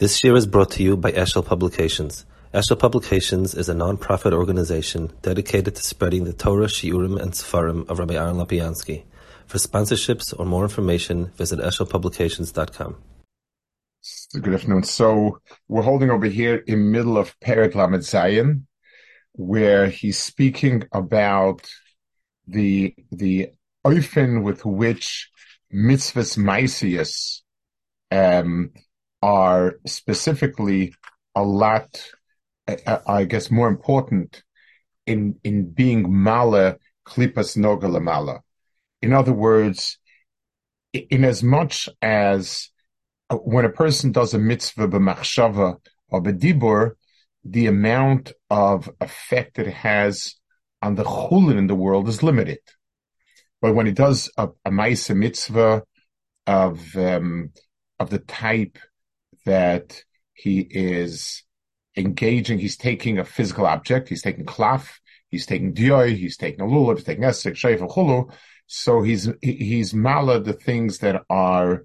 This year is brought to you by Eshel Publications. Eshel Publications is a non-profit organization dedicated to spreading the Torah, Shiurim, and Sefarim of Rabbi Aaron Lopiansky. For sponsorships or more information, visit eshelpublications.com. Good afternoon. So we're holding over here in middle of Perek Lamed Zayin, where he's speaking about the the oifen with which mitzvahs maisius um, are specifically a lot, I guess, more important in in being mala klipas noga mala. In other words, in as much as uh, when a person does a mitzvah b'machshava or b'dibur, the amount of effect it has on the chulin in the world is limited. But when he does a, a mitzvah of um, of the type that he is engaging, he's taking a physical object, he's taking klaf, he's taking dioy, he's taking a lulav, he's taking esek, sheif, chulu. So he's he's mala the things that are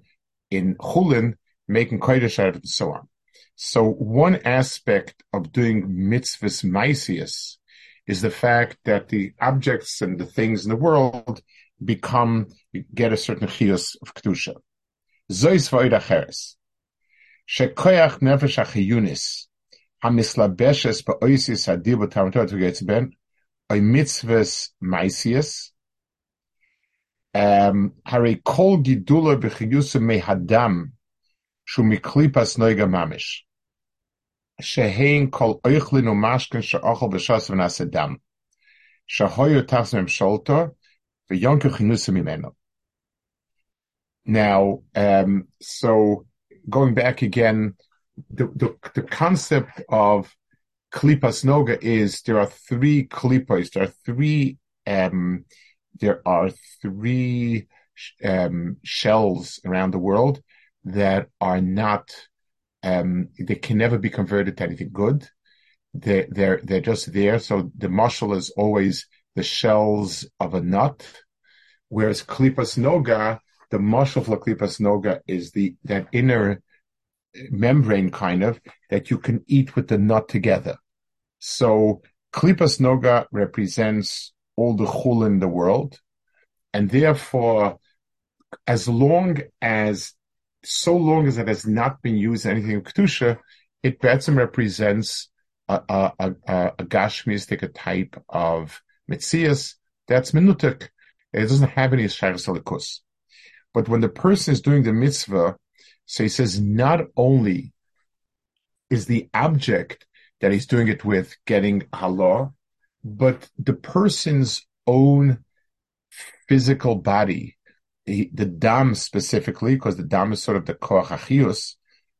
in chulin, making kodesh out of it, and so on. So one aspect of doing mitzvahs maisius is the fact that the objects and the things in the world become get a certain chios of kedusha. Zois v'oid acheres shekoyach nefesh achiyunis hamislabeshes oy mitzvahs hare kol gidula mehadam shumiklipas noiga mamish shehein kol oichlin umashkin b'shos shehoyu tachs. Now, um, so going back again, the, the, the concept of klipas noga is there are three klipas, there are three, um, there are three, um, shells around the world that are not, um, they can never be converted to anything good. They're, they're, they're just there. So the marshal is always the shells of a nut, whereas klipas noga the muscle for klipas noga is the that inner membrane kind of that you can eat with the nut together. So klipas noga represents all the chul in the world, and therefore, as long as so long as it has not been used in anything of kedusha, it betzim represents a, a, a, a gashmistic type of mitzias that's minutik. It doesn't have any shayras but when the person is doing the mitzvah, so he says not only is the object that he's doing it with getting halal, but the person's own physical body, the, the dam specifically, because the dam is sort of the koach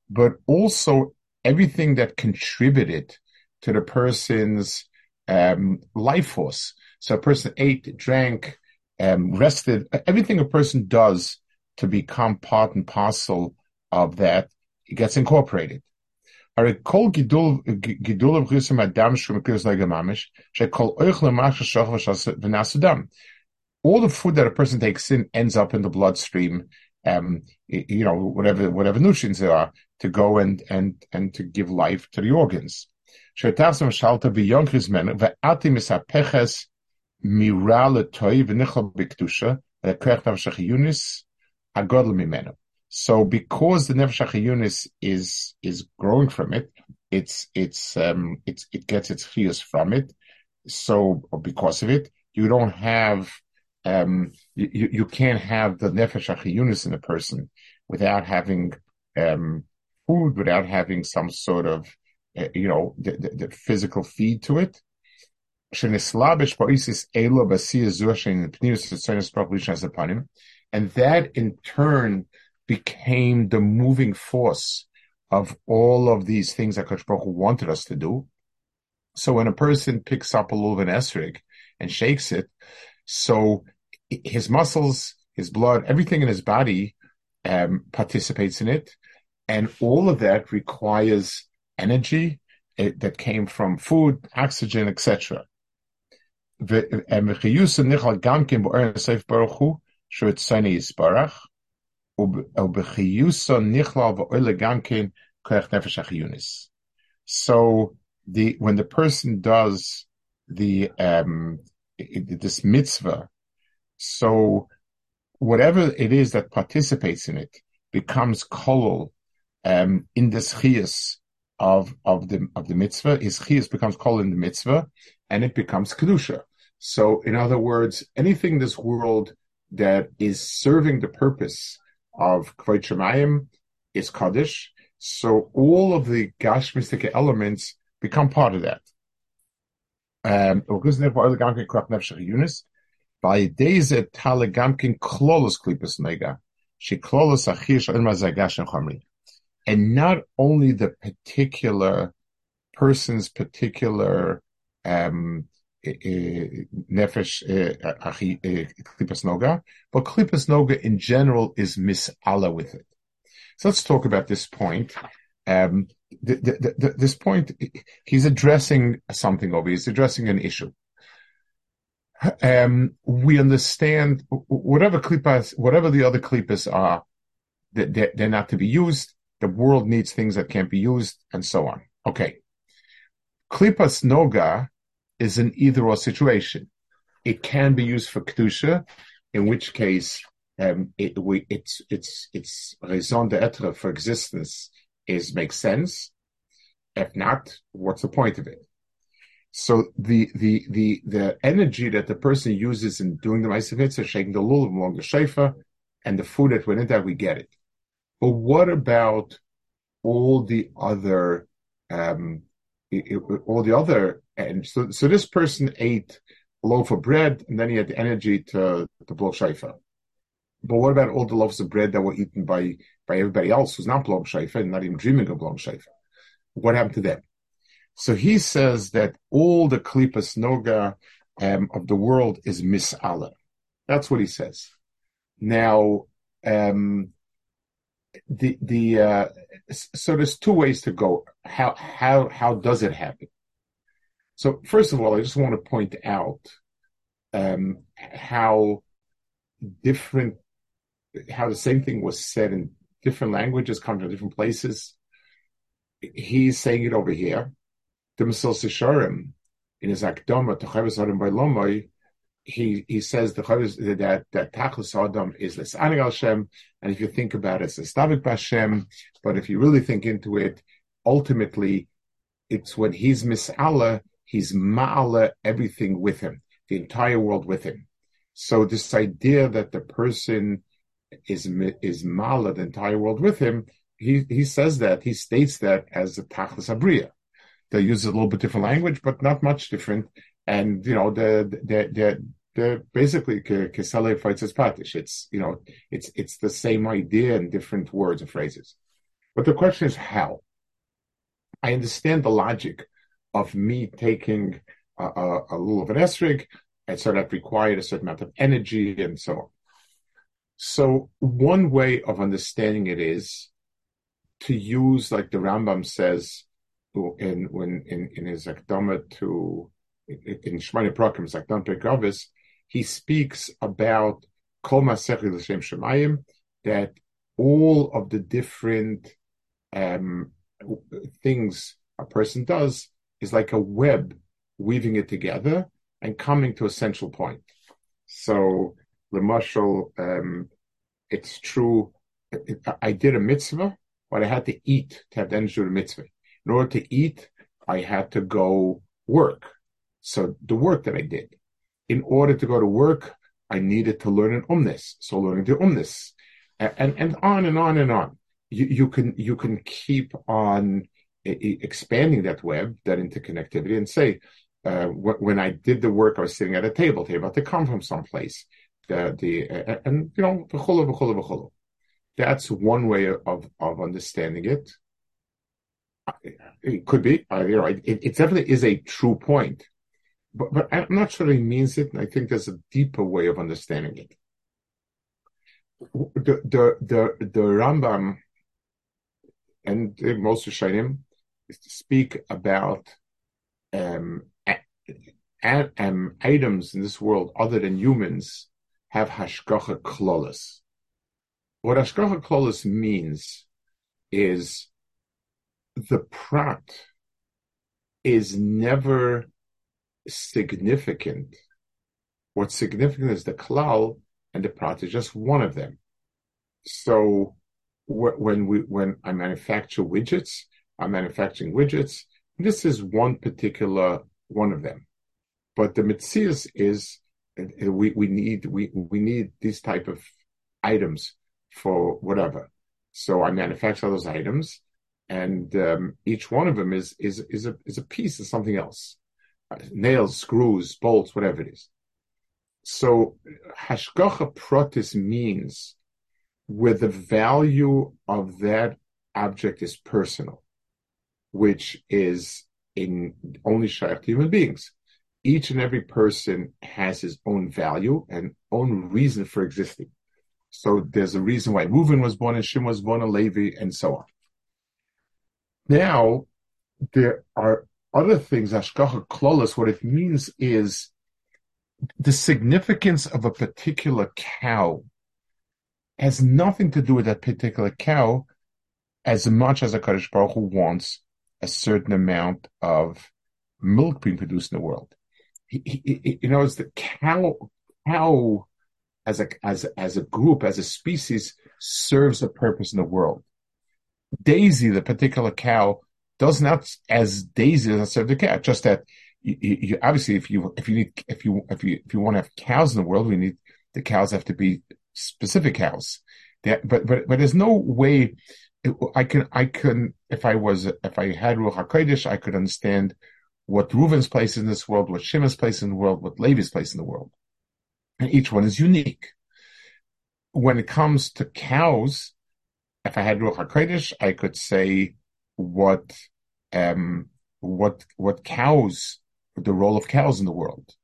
but also everything that contributed to the person's um, life force. So a person ate, drank, um, rested, everything a person does to become part and parcel of that, it gets incorporated. All the food that a person takes in ends up in the bloodstream, um, you know, whatever whatever nutrients there are to go and and and to give life to the organs mimenu. So because the nefesh yunis is is growing from it, it's it's um it's it gets its chiyus from it. So because of it, you don't have um you, you can't have the nefesh yunis in a person without having um food, without having some sort of uh, you know the, the, the, physical feed to it. And that in turn became the moving force of all of these things that Kosh Baruch Hu wanted us to do. So when a person picks up a lulav and esrig and shakes it, so his muscles, his blood, everything in his body um, participates in it, and all of that requires energy it, eh, that came from food, oxygen, etc. So the when the person does the um, this mitzvah, so whatever it is that participates in it becomes kolol um, in this chias of of the of the mitzvah. His chias becomes kol in the mitzvah, and it becomes kedusha. So, in other words, anything in this world that is serving the purpose of kvayt shemayim is kaddish. So, all of the gashmistic elements become part of that. Um, by days at Talagamkin klolos klipas mega. She klolos achish chomri. And not only the particular person's particular um, nefesh klipas noga, but klipas noga in general is misala with it. So let's talk about this point. Um, the, the, the, this point, he's addressing something over. He's addressing an issue. Um, we understand whatever klipas, whatever the other klipas are, they're, they're not to be used. The world needs things that can't be used, and so on. Okay. Klipas noga is an either or situation. It can be used for kedusha, in which case um, it, we, it's it's it's raison d'être for existence is makes sense. If not, what's the point of it? So the the the the energy that the person uses in doing the ma'aseh shaking the lulav along the shayfa, and the food that went in that we get it. But what about all the other um, all the other and so so this person ate a loaf of bread and then he had the energy to to blow shayfa. But what about all the loaves of bread that were eaten by by everybody else who's not blowing shayfa and not even dreaming of blowing shayfa? What happened to them? So he says that all the klipas noga um, of the world is misala. That's what he says. Now, um, the the uh, so there's two ways to go. How how how does it happen? So first of all, I just want to point out um, how different, how the same thing was said in different languages, come from different places. He's saying it over here. The Masil Sisharim in his Akdama to Adam by Lomai, he he says the that that Tachlis Adam is Lesanig Hashem, and if you think about it, it's Estavik Hashem. But if you really think into it, ultimately, it's when he's Misala, he's Ma'ala everything with him, the entire world with him. So this idea that the person is is Ma'ala the entire world with him, he he says that he states that as a Tachlis Abriya. They use a little bit different language, but not much different and you know the the the the basically kesale fights patish. It's you know it's it's the same idea in different words and phrases. But the question is how. I understand the logic of me taking a, a, a little of an esrig, and so that required a certain amount of energy and so on. So one way of understanding it is to use, like the Rambam says, in when in, in his Akdama to in Shmani Prakim, Zakdan Pekavis, he speaks about Kol Masechel L'Shem Shemayim, that all of the different um, things a person does is like a web weaving it together and coming to a central point. So, the um, it's true. I did a mitzvah, but I had to eat to have the energy of the mitzvah. In order to eat, I had to go work. So the work that I did, in order to go to work, I needed to learn an umnis. So learning the umnis, and, and on and on and on. You, you can you can keep on expanding that web, that interconnectivity, and say, uh, when I did the work, I was sitting at a table. Table to come from someplace. The the and you know. That's one way of of understanding it. It could be, you know, it, it definitely is a true point but, but I'm not sure he means it. I think there's a deeper way of understanding it. The the the, the Rambam and most Rishonim speak about um, a, um, items in this world other than humans have hashgacha klolis. What hashgacha klolis means is the prat is never significant. What's significant is the klal, and the prat is just one of them. So when we when I manufacture widgets, I'm manufacturing widgets. This is one particular one of them, but the mitzvah is we we need we we need these type of items for whatever. So I manufacture those items, and um, each one of them is is is a is a piece of something else, nails, screws, bolts, whatever it is. So hashgacha protis means where the value of that object is personal, which is in only shaykh human beings. Each and every person has his own value and own reason for existing. So there's a reason why Reuven was born and Shim was born and Levi and so on. Now, there are other things, Ashkacha Klolos, what it means is the significance of a particular cow has nothing to do with that particular cow as much as a Kaddish Baruch Hu wants a certain amount of milk being produced in the world. You know, it's the cow, cow as a, as, as a group, as a species serves a purpose in the world. Daisy, the particular cow, does not, as Daisy serve the cat, just that you, you, obviously if you, if you need, if you, if you, if you want to have cows in the world, we need, the cows have to be specific cows. That, but, but, but there's no way I can, I can, if I was, if I had Ruach HaKodesh, I could understand what Reuven's place in this world, what Shimon's place in the world, what Levi's place in the world. And each one is unique. When it comes to cows, if I had Ruach HaKodesh, I could say what, um, what, what cows, the role of cows in the world.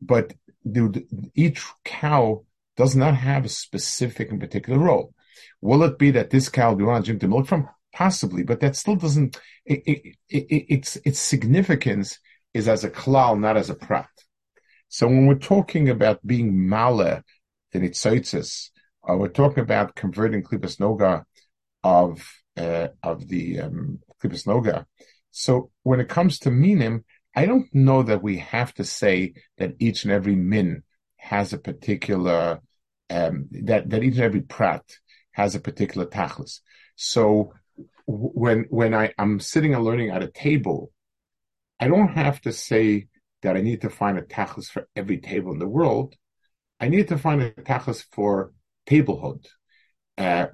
But the, each cow does not have a specific and particular role. Will it be that this cow we want to drink the milk from? Possibly, but that still doesn't. It, it, it, its its significance is as a klal, not as a prat. So when we're talking about being male, the nitzoitzes, uh, we're talking about converting klipas noga of uh, of the um, noga. So when it comes to minim, I don't know that we have to say that each and every min has a particular um, that that each and every prat has a particular tachlis. So when when I am sitting and learning at a table, I don't have to say that I need to find a tachlis for every table in the world. I need to find a tachlis for tablehood. Uh,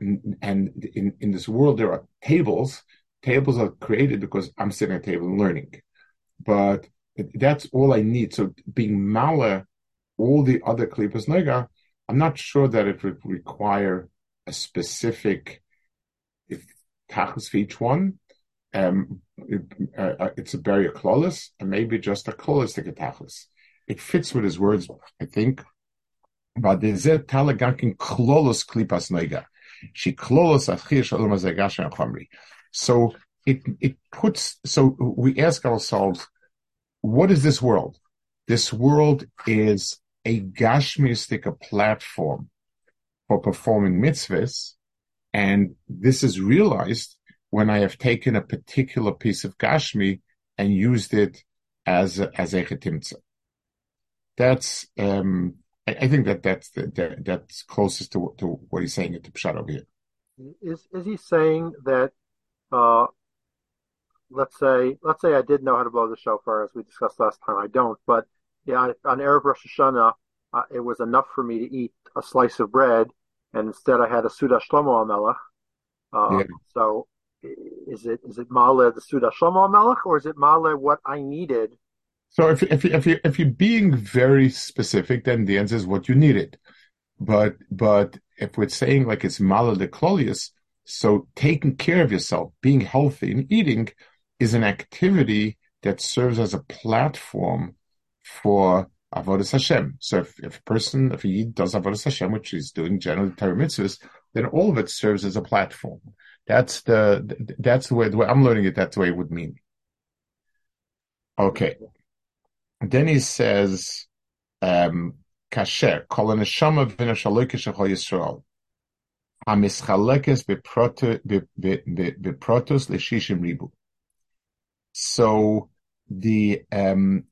and in, in this world, there are tables. Tables are created because I'm sitting at a table and learning. But that's all I need. So being mala, all the other klipas nega, I'm not sure that it would require a specific tachlis for each one. Um, it, uh, it's a very klolus and maybe just a klolus to tachlis. It fits with his words, I think. But there's a talagankin klolus klipas noiga. So it it puts. So we ask ourselves, what is this world? This world is a gashmistic platform for performing mitzvahs, and this is realized when I have taken a particular piece of gashmi and used it as a, as a chetimtza. That's um, I, I, think that that's the, that, that's closest to, to what he's saying at the pshat over here. Is is he saying that? Uh, let's say let's say I did know how to blow the shofar as we discussed last time. I don't, but yeah, on Erev Rosh Hashanah, uh, it was enough for me to eat a slice of bread, and instead I had a Suda Shlomo Melech. Uh, yeah. So, is it is it Male the Suda Shlomo Melech, or is it Male what I needed? So, if if if you if you're being very specific, then the answer is what you needed. But but if we're saying like it's Male the Clolius, so taking care of yourself, being healthy, and eating is an activity that serves as a platform for Avodah Hashem. So if, if a person, if he does Avodah Hashem, which he's doing generally Torah mitzvahs, then all of it serves as a platform. That's the, that's the way, the way I'm learning it, that's the way it would mean. Okay. Then he says, um, kasher, kol neshama v'neshaloike shechol Yisrael. Hamischalekes beprotos leshishim ribu. So the um,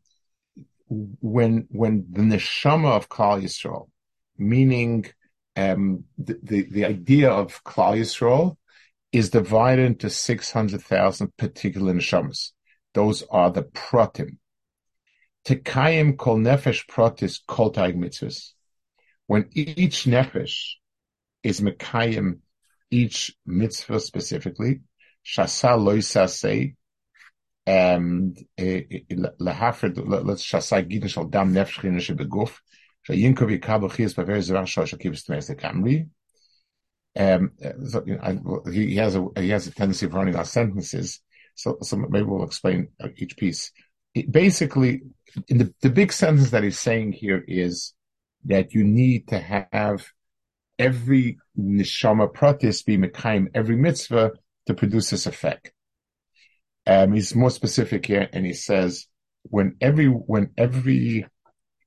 when when the neshama of Klal Yisrael, meaning um, the, the, the idea of Klal Yisrael, is divided into six hundred thousand particular neshamas. Those are the pratim. Tekayim kol nefesh pratis kol taig mitzvahs. When each nefesh is mekayim each mitzvah specifically, shasa loisase, and eh, eh, eh, lahafred let's shasa gidin shal dam nefesh chinish beguf, shayinkov yikabel chiyas baver zerach shal shakibus tmeis kamri. Um, so, you know, he, he has a he has a tendency of running out sentences, so so maybe we'll explain each piece. Basically, the the big sentence that he's saying here is that you need to have every neshama pratis be mekayim every mitzvah to produce this effect. Um, he's more specific here, and he says when every when every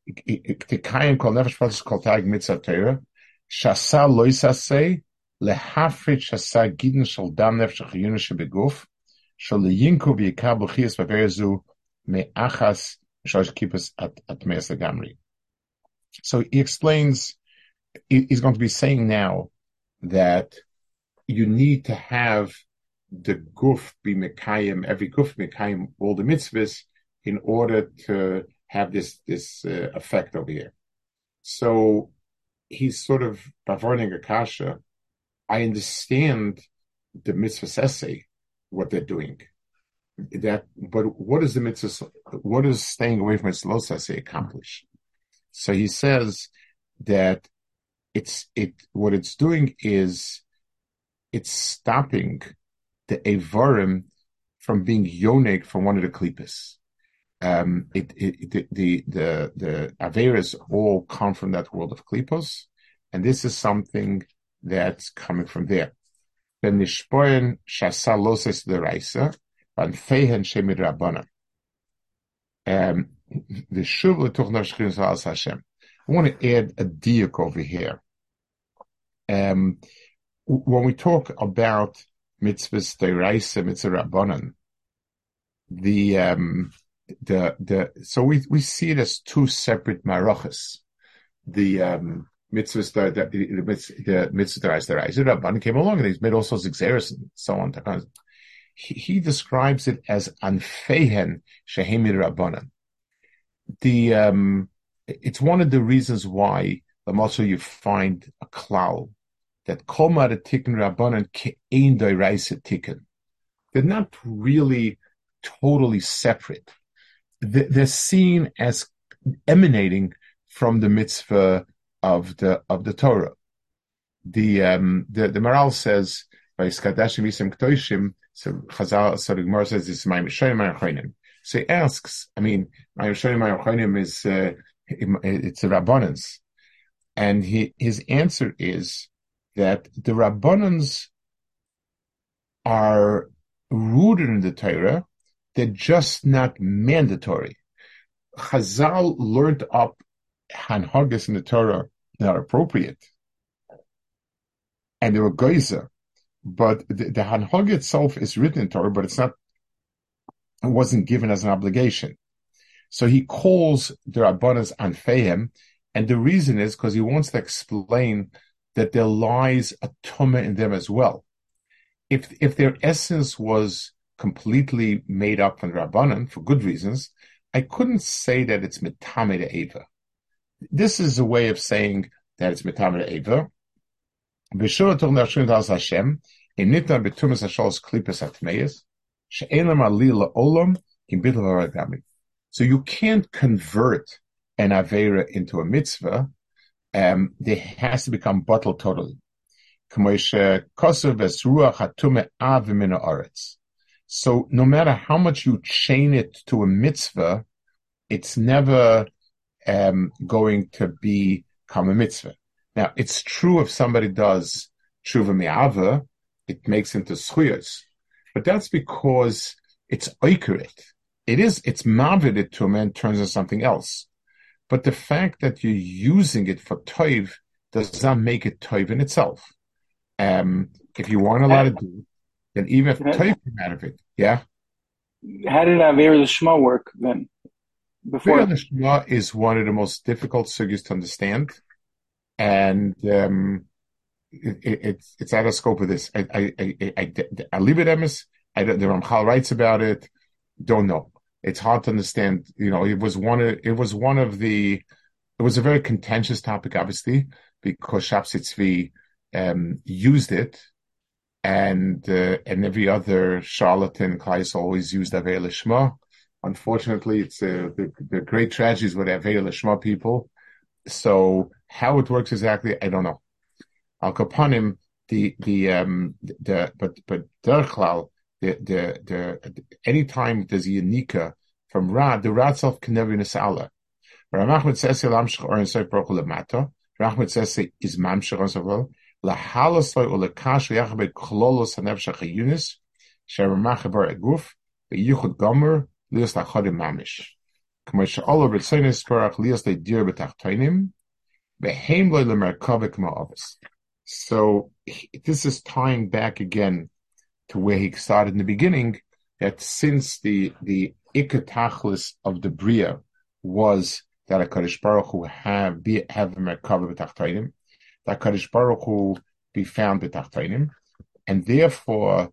tekayim kol nefesh pratis kol tag mitzvah Torah shasa loisase lehafrit shasa gidin shal dam nefesh chayuna shebeguf shal leyinku v'yikabel chiyas v'verezu me'achas shosh kippus at at gamri. So he explains he's going to be saying now that you need to have the guf be mekayim, every guf mekayim, all the mitzvahs, in order to have this this uh, effect over here. So he's sort of bavarning akasha. I understand the mitzvah essay, what they're doing. That, but what does the mitzvah, what does staying away from its essay accomplish? So he says that it's it what it's doing is it's stopping the avarim from being yonik from one of the klippas. Um, it, it, the the the the all come from that world of klipos, and this is something that's coming from there. The nishpoen shasa loses the raisa, and fehen shemid rabbanan. Um, the shuv l'tuch Hashem. I want to add a diak over here. Um, when we talk about mitzvahs deraisa, mitzvah rabbanan, the um, the the so we we see it as two separate marachas. The um, mitzvahs the the, mitzvah deraisa rabbanan came along and he's made all sorts of and so on. He, he describes it as anfehen shehemir rabbanan. The um, it's one of the reasons why the also you find a cloud that koma the tikkun rabbanan ke'ein doiraisa tikkun. They're not really totally separate. They're seen as emanating from the mitzvah of the of the Torah. The um, the the Maral says by Skadashim Yisem Ktoishim. So Chazal, so the Gemara says it's my Mishayin So he asks. I mean, my Mishayin is uh, it's a rabbanans, and he, his answer is that the rabbanans are rooted in the Torah; they're just not mandatory. Chazal learned up hanhagas in the Torah that are appropriate, and they were geyser. But the, the hanhag itself is written in Torah, but it's not. It wasn't given as an obligation. So he calls the Rabbanas Anfeim, and the reason is because he wants to explain that there lies a tumah in them as well. If if their essence was completely made up from Rabbanan for good reasons, I couldn't say that it's mitame de eva. This is a way of saying that it's mitame de eva. So you can't convert an Avera into a mitzvah. Um, has to become bottled totally. So no matter how much you chain it to a mitzvah, it's never um, going to become a mitzvah. Now, it's true if somebody does tshuva mi'ava, it makes into schuyas. But that's because it's oikarit it is it's mavided to a man turns into something else. But the fact that you're using it for toiv does not make it toiv in itself. Um, if you want a lot of do, then even if Yeah. Toif come out of it, yeah. How did Aver Lishma work then? Before Before the Shema is one of the most difficult sugis to understand, and um, it, it, it's it's out of scope of this. I I I, I, I leave it emes. The Ramchal writes about it. Don't know. It's hard to understand. You know, it was one of it was one of the. It was a very contentious topic, obviously, because Shabsi Tzvi um, used it, and uh, and every other charlatan Kleis always used Avei Lishma. Unfortunately, it's uh, the the great tragedies with Avei Lishma people. So how it works exactly, I don't know. Al Kapanim, the the um the but but Derklal, the the the any time there's Yanika from Ra, the Ra itself can never be Nisala. Ramachmet says Lamshach or Insay Prokulamata, Rahmat says is Mamshach or Savol, Lahalasoy or Lakash Yachbe Klolos and hayunis. She Sheramachabar Aguf, eguf Yichud Gomer, Lios Lachodim Mamish. Kamash Allah Ritzinis Korach Lios Leidir Betachtoinim, so this is tying back again to where he started in the beginning, that since the the ikatachlis of the bria was that a Kaddish Baruch who have be have a merkava b'tachtainim, that Kaddish Baruch who be found b'tachtainim, and therefore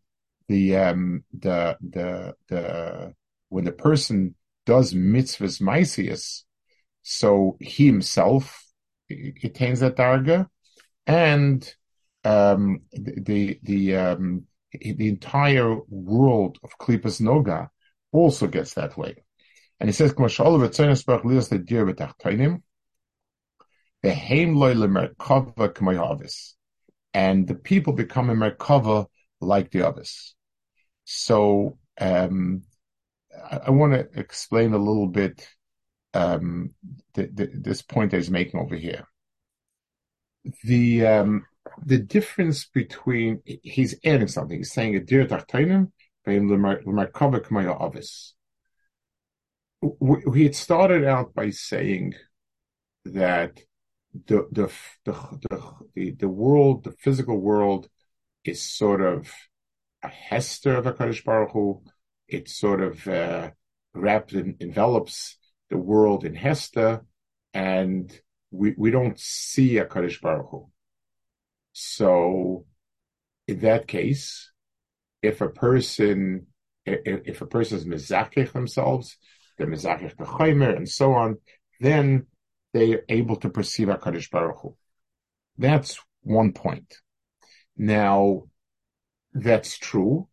the um, the the the when the person does mitzvahs maisius, so he himself attains that darga, and um, the the um, the entire world of klipas noga also gets that way. And he says, and the people become a merkava like the others. So um, I, I want to explain a little bit um, the, the, this point that he's making over here. The um, the difference between he's adding something. He's saying a dir tachtonim avis. We had started out by saying that the the the the the, world, the physical world, is sort of a hester of Hakadosh Baruch Hu. It sort of uh, wraps and envelops the world in hester, and we we don't see a Kadosh Baruch Hu. So, in that case, if a person if, if a person is mezakech themselves, they're the chaymer and so on, then they are able to perceive a Kadosh Baruch Hu. That's one point. Now, that's true,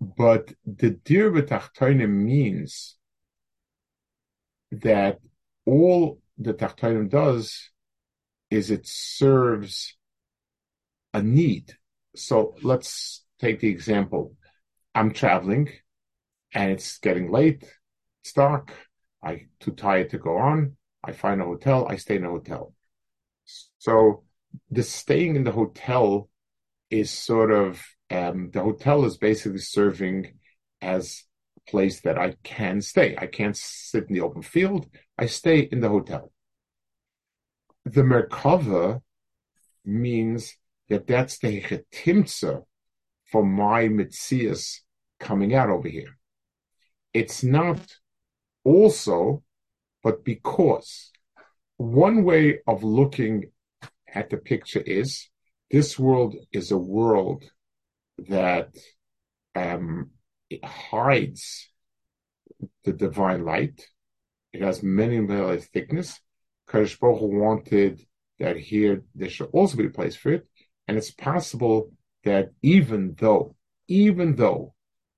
but the dir b'tachtonim means that all the tachtonim does is it serves a need. So let's take the example. I'm traveling and it's getting late. It's dark. I too tired to go on. I find a hotel. I stay in a hotel. So the staying in the hotel is sort of um, the hotel is basically serving as place that I can stay. I can't sit in the open field. I stay in the hotel. The Merkava means that that's the Chetimtza for my Mitzias coming out over here. It's not also, but because. One way of looking at the picture is this world is a world that um, it hides the divine light. It has many millimeters thickness. Kaddish Baruch wanted that here there should also be a place for it, and it's possible that even though, even though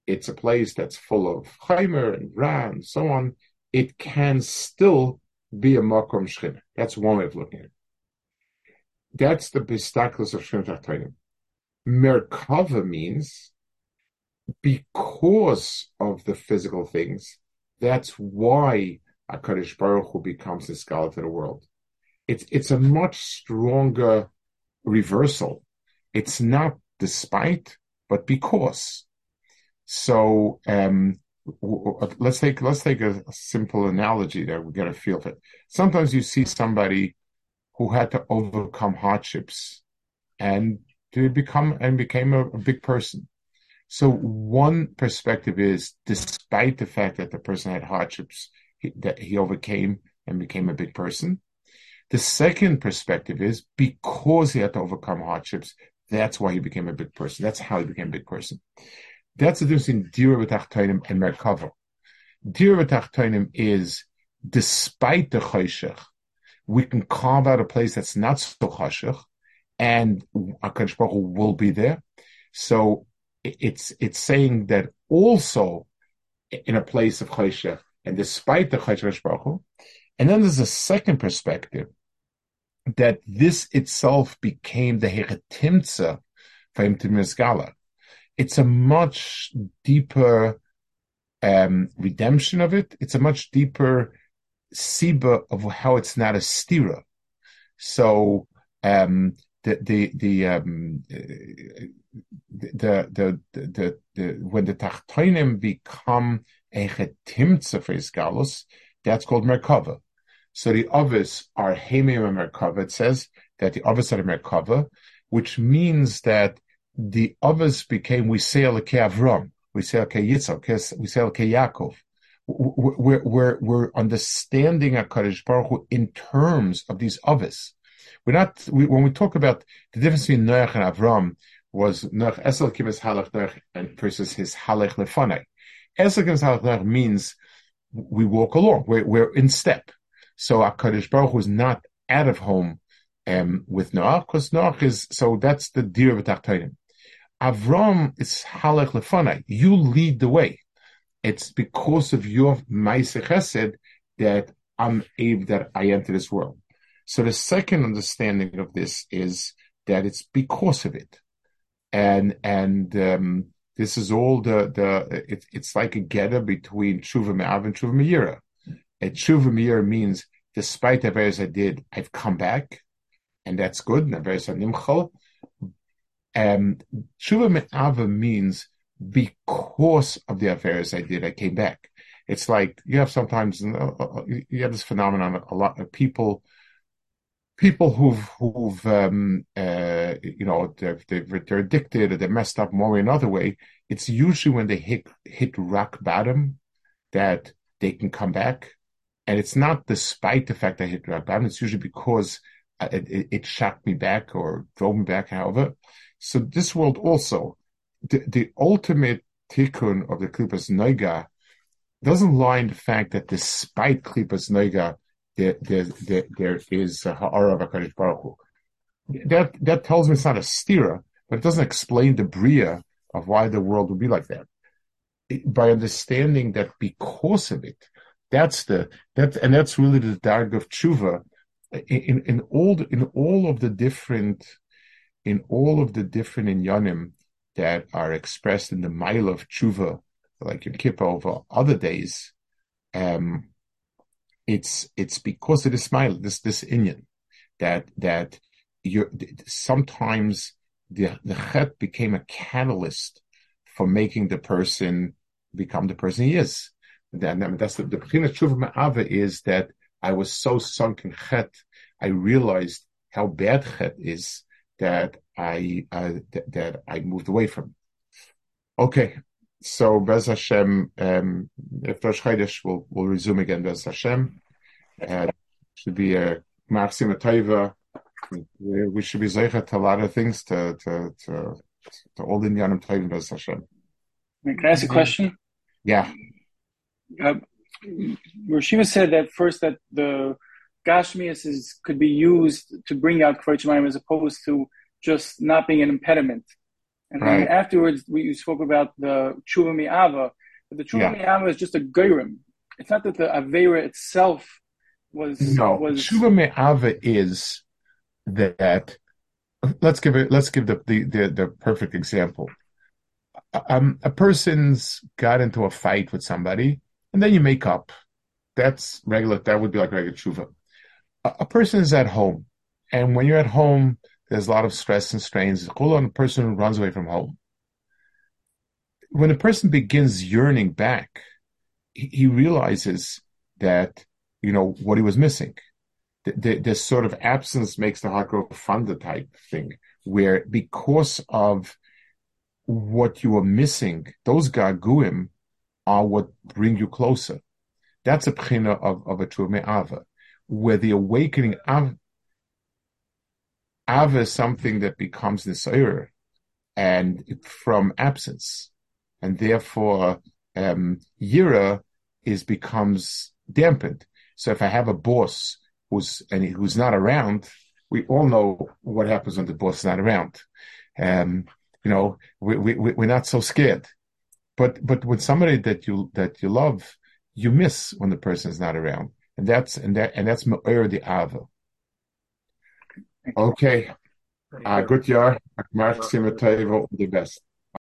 it's a place that's full of chaimer and ra and so on, it can still be a makom shchina. That's one way of looking at it. That's the bistaklus of Shchina Tachtonim. Merkava means because of the physical things, that's why HaKadosh Baruch Hu becomes the scholar to the world. It's, it's a much stronger reversal. It's not despite, but because. So, um, w- let's take, let's take a, a simple analogy that we get a feel of it. Sometimes you see somebody who had to overcome hardships and to become and became a, a big person. So one perspective is, despite the fact that the person had hardships, he, that he overcame and became a big person. The second perspective is because he had to overcome hardships, that's why he became a big person. That's how he became a big person. That's the difference in Dira V'Tachtonim and Merkava. Dira V'Tachtonim is, despite the Choshech, we can carve out a place that's not so Choshech, and HaKadosh will be there. So it's it's saying that also in a place of Choshech, and despite the Choshech Baruch and then there's a second perspective that this itself became the Heretimtza for him to Mirzgala. It's a much deeper um, redemption of it. It's a much deeper siba of how it's not a stira. So um, the the the, um, the, the, the, the, when the tachtoinim become a chetimtza for Isgalus, that's called Merkava. So the others are Hemim and Merkava. It says that the others are Merkava, which means that the others became we say Elokei Avram, we say Elokei Yitzchak, we say Elokei Yaakov. We're, we're, we're understanding HaKadosh Baruch Hu in terms of these others. We're not, we, when we talk about the difference between Noach and Avram was Noach Esel Kibbutz Halach and versus his Halach Lefanai. Esel Kibbutz Halach means we walk along, we're, we're in step. So HaKadosh Baruch is not out of home um, with Noach, because Noach is, so that's the deer of Tachtonim. Avram is halach lefanai. You lead the way. It's because of your ma'ase chesed that I'm able that I enter this world. So the second understanding of this is that it's because of it, and and um, this is all the the it, it's like a getter between tshuva me'av and tshuva me'ira. A tshuva me'ira means despite the various I did, I've come back, and that's good. And various nimchal. Um, tshuva me'ava means because of the affairs I did, I came back. It's like you have sometimes you have this phenomenon. A lot of people, people who've who've um, uh, you know they're, they're addicted or they're messed up more in another way. It's usually when they hit hit rock bottom that they can come back, and it's not despite the fact that I hit rock bottom. It's usually because it, it, it shocked me back or drove me back. However, so this world also, the, the ultimate tikkun of the Klippas Noiga doesn't lie in the fact that despite Klippas Noiga, there, there, there, there is a ha'ara of HaKadosh Baruch Hu. That, that tells me it's not a stira, but it doesn't explain the bria of why the world would be like that. It, by understanding that because of it, that's the, that, and that's really the darg of tshuva in, in all, in all of the different in all of the different inyanim that are expressed in the mile of tshuva, like in Kippur over other days, um, it's it's because of this smile, this this inyan, that that you sometimes the the chet became a catalyst for making the person become the person he is. Then that's the the tshuva ma'ava is that I was so sunk in chet, I realized how bad chet is that I uh, th- that I moved away from. Okay, so Bez Hashem, um, if Rosh Chodesh will will resume again. Bez Hashem, uh, should be a Maxima Taiva. We should be zeicha to a lot of things to to to, to all Indianim Taiva Bez Hashem. Can I ask a question? Yeah. Uh, said that first that the Gashmias is could be used to bring out Kvarchimayim as opposed to just not being an impediment. And right. then afterwards, we spoke about the Tshuva Mi'ava, but the Tshuva yeah. Mi'ava is just a Geirim. It's not that the Avera itself was. No, was... Tshuva Mi'ava is that. Let's give it. Let's give the the the, the perfect example. Um, a person's got into a fight with somebody, and then you make up. That's regular. That would be like regular tshuva a person is at home, and when you're at home, there's a lot of stress and strains. Hold on a person who runs away from home. When a person begins yearning back, he, realizes that you know what he was missing. The, the, this sort of absence makes the heart grow fonder type thing, where because of what you are missing, those gaguim are what bring you closer. That's a pchina of, of a true ava, where the awakening of ava is something that becomes nisayer and from absence, and therefore um, yira is becomes dampened. So if I have a boss who's and who's not around, we all know what happens when the boss is not around. Um, you know, we, we, we're not so scared. But but with somebody that you that you love, you miss when the person is not around, and that's and that and that's me'er the ava. Okay, uh, good year, Mark Simatevo, the best.